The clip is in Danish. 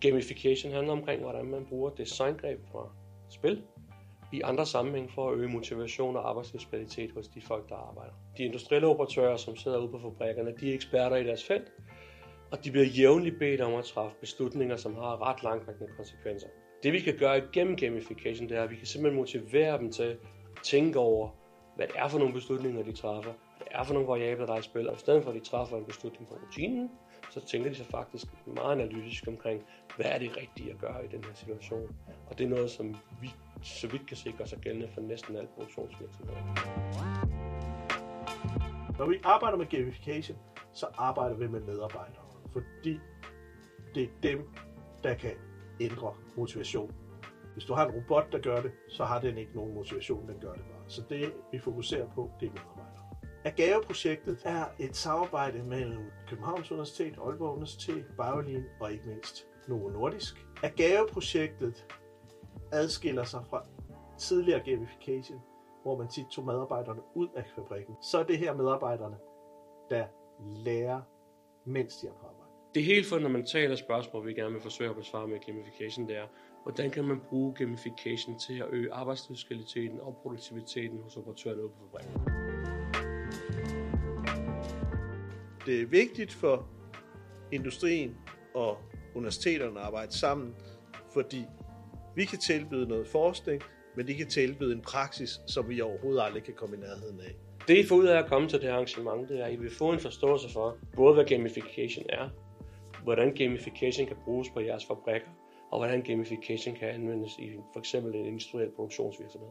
Gamification handler omkring, hvordan man bruger designgreb fra spil i andre sammenhæng for at øge motivation og arbejdslivskvalitet hos de folk, der arbejder. De industrielle operatører, som sidder ude på fabrikkerne, de er eksperter i deres felt, og de bliver jævnligt bedt om at træffe beslutninger, som har ret langtrækkende konsekvenser. Det vi kan gøre igennem gamification, det er, at vi kan simpelthen motivere dem til at tænke over, hvad det er for nogle beslutninger, de træffer, er for nogle variabler, der er i spil, og i stedet for at de træffer en beslutning på rutinen, så tænker de sig faktisk meget analytisk omkring, hvad er det rigtige at gøre i den her situation. Og det er noget, som vi så vidt kan sikre sig gældende for næsten alle produktionsvirksomheder. Når vi arbejder med gamification, så arbejder vi med medarbejdere, fordi det er dem, der kan ændre motivation. Hvis du har en robot, der gør det, så har den ikke nogen motivation, den gør det bare. Så det, vi fokuserer på, det er medarbejdere. Agave-projektet er et samarbejde mellem Københavns Universitet, Aalborg Universitet, Biolin og ikke mindst Novo Nordisk. Agave-projektet adskiller sig fra tidligere gamification, hvor man tit tog medarbejderne ud af fabrikken. Så er det her medarbejderne, der lærer, mens de er på arbejde. Det helt fundamentale spørgsmål, vi gerne vil forsøge at besvare med gamification, det er, hvordan kan man bruge gamification til at øge arbejdslivskvaliteten og produktiviteten hos operatørerne ude på fabrikken? Det er vigtigt for industrien og universiteterne at arbejde sammen, fordi vi kan tilbyde noget forskning, men de kan tilbyde en praksis, som vi overhovedet aldrig kan komme i nærheden af. Det I får ud af at komme til det her arrangement, det er, at I vil få en forståelse for, både hvad gamification er, hvordan gamification kan bruges på jeres fabrikker, og hvordan gamification kan anvendes i for eksempel en industriel produktionsvirksomhed.